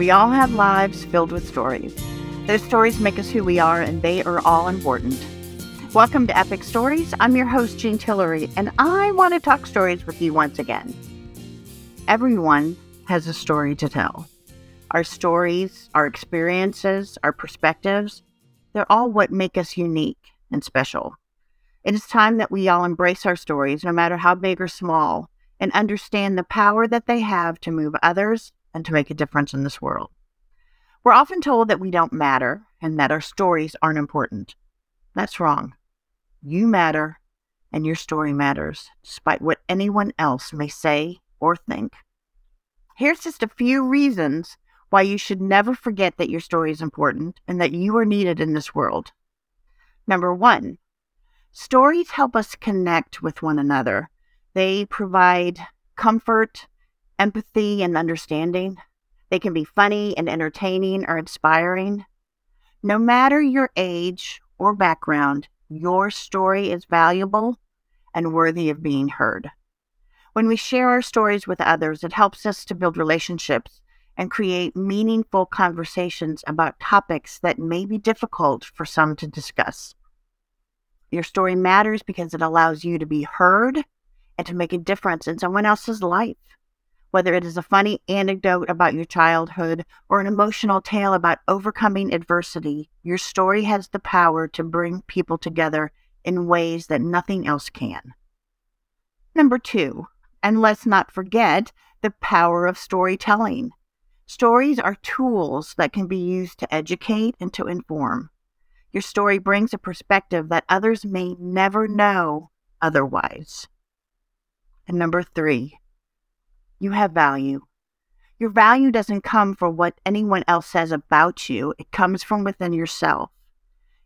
We all have lives filled with stories. Those stories make us who we are, and they are all important. Welcome to Epic Stories. I'm your host, Jean Tillery, and I want to talk stories with you once again. Everyone has a story to tell. Our stories, our experiences, our perspectives, they're all what make us unique and special. It is time that we all embrace our stories, no matter how big or small, and understand the power that they have to move others and to make a difference in this world. We're often told that we don't matter and that our stories aren't important. That's wrong. You matter and your story matters, despite what anyone else may say or think. Here's just a few reasons why you should never forget that your story is important and that you are needed in this world. Number one, stories help us connect with one another. They provide comfort, empathy, and understanding. They can be funny and entertaining or inspiring. No matter your age or background, your story is valuable and worthy of being heard. When we share our stories with others, it helps us to build relationships and create meaningful conversations about topics that may be difficult for some to discuss. Your story matters because it allows you to be heard and to make a difference in someone else's life. Whether it is a funny anecdote about your childhood or an emotional tale about overcoming adversity, your story has the power to bring people together in ways that nothing else can. Number two, and let's not forget the power of storytelling. Stories are tools that can be used to educate and to inform. Your story brings a perspective that others may never know otherwise. And number three, you have value. Your value doesn't come from what anyone else says about you, it comes from within yourself.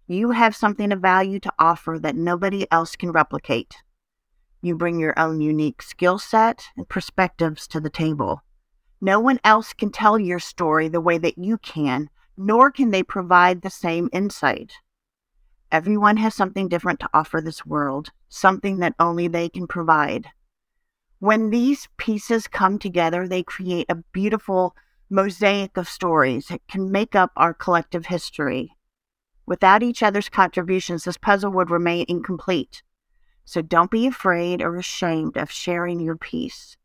You have something of value to offer that nobody else can replicate. You bring your own unique skill set and perspectives to the table. No one else can tell your story the way that you can, nor can they provide the same insight. Everyone has something different to offer this world, something that only they can provide. When these pieces come together, they create a beautiful mosaic of stories that can make up our collective history. Without each other's contributions, this puzzle would remain incomplete. So don't be afraid or ashamed of sharing your piece.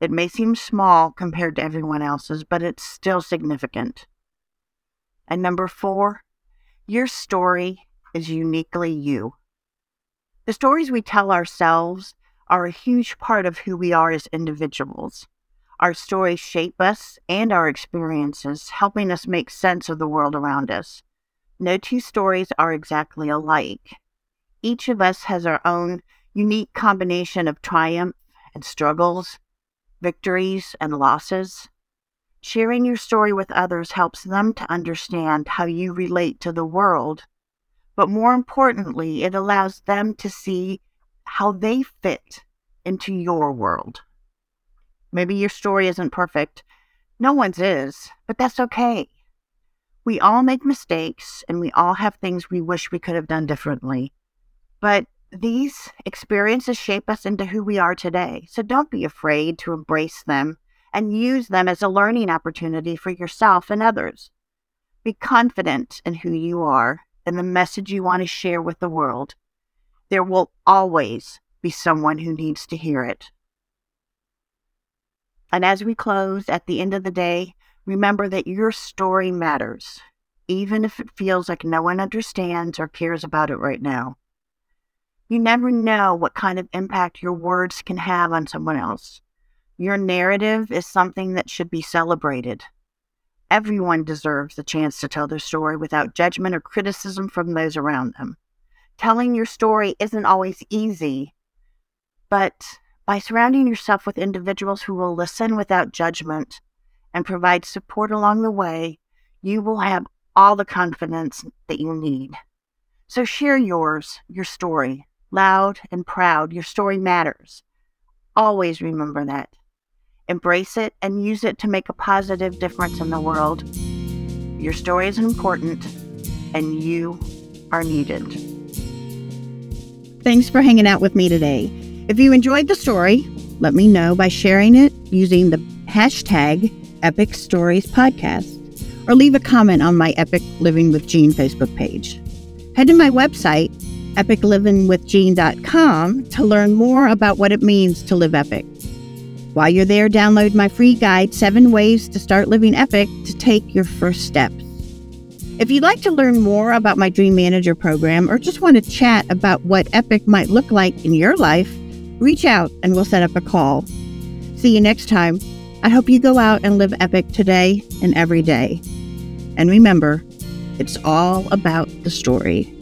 It may seem small compared to everyone else's, but it's still significant. And number four, your story is uniquely you. The stories we tell ourselves are a huge part of who we are as individuals. Our stories shape us and our experiences, helping us make sense of the world around us. No two stories are exactly alike. Each of us has our own unique combination of triumph and struggles, victories and losses. Sharing your story with others helps them to understand how you relate to the world, but more importantly, it allows them to see how they fit into your world. Maybe your story isn't perfect. No one's is, but that's okay. We all make mistakes and we all have things we wish we could have done differently. But these experiences shape us into who we are today. So don't be afraid to embrace them and use them as a learning opportunity for yourself and others. Be confident in who you are and the message you want to share with the world there will always be someone who needs to hear it. And as we close at the end of the day, remember that your story matters, even if it feels like no one understands or cares about it right now. You never know what kind of impact your words can have on someone else. Your narrative is something that should be celebrated. Everyone deserves the chance to tell their story without judgment or criticism from those around them telling your story isn't always easy, but by surrounding yourself with individuals who will listen without judgment and provide support along the way, you will have all the confidence that you need. So share yours, your story, loud and proud. Your story matters. Always remember that. Embrace it and use it to make a positive difference in the world. Your story is important and you are needed. Thanks for hanging out with me today. If you enjoyed the story, let me know by sharing it using the hashtag Epic Stories Podcast or leave a comment on my Epic Living with Jean Facebook page. Head to my website, epiclivingwithjean.com, to learn more about what it means to live epic. While you're there, download my free guide, Seven Ways to Start Living Epic, to take your first steps. If you'd like to learn more about my Dream Manager program or just want to chat about what Epic might look like in your life, reach out and we'll set up a call. See you next time. I hope you go out and live epic today and every day. And remember, it's all about the story.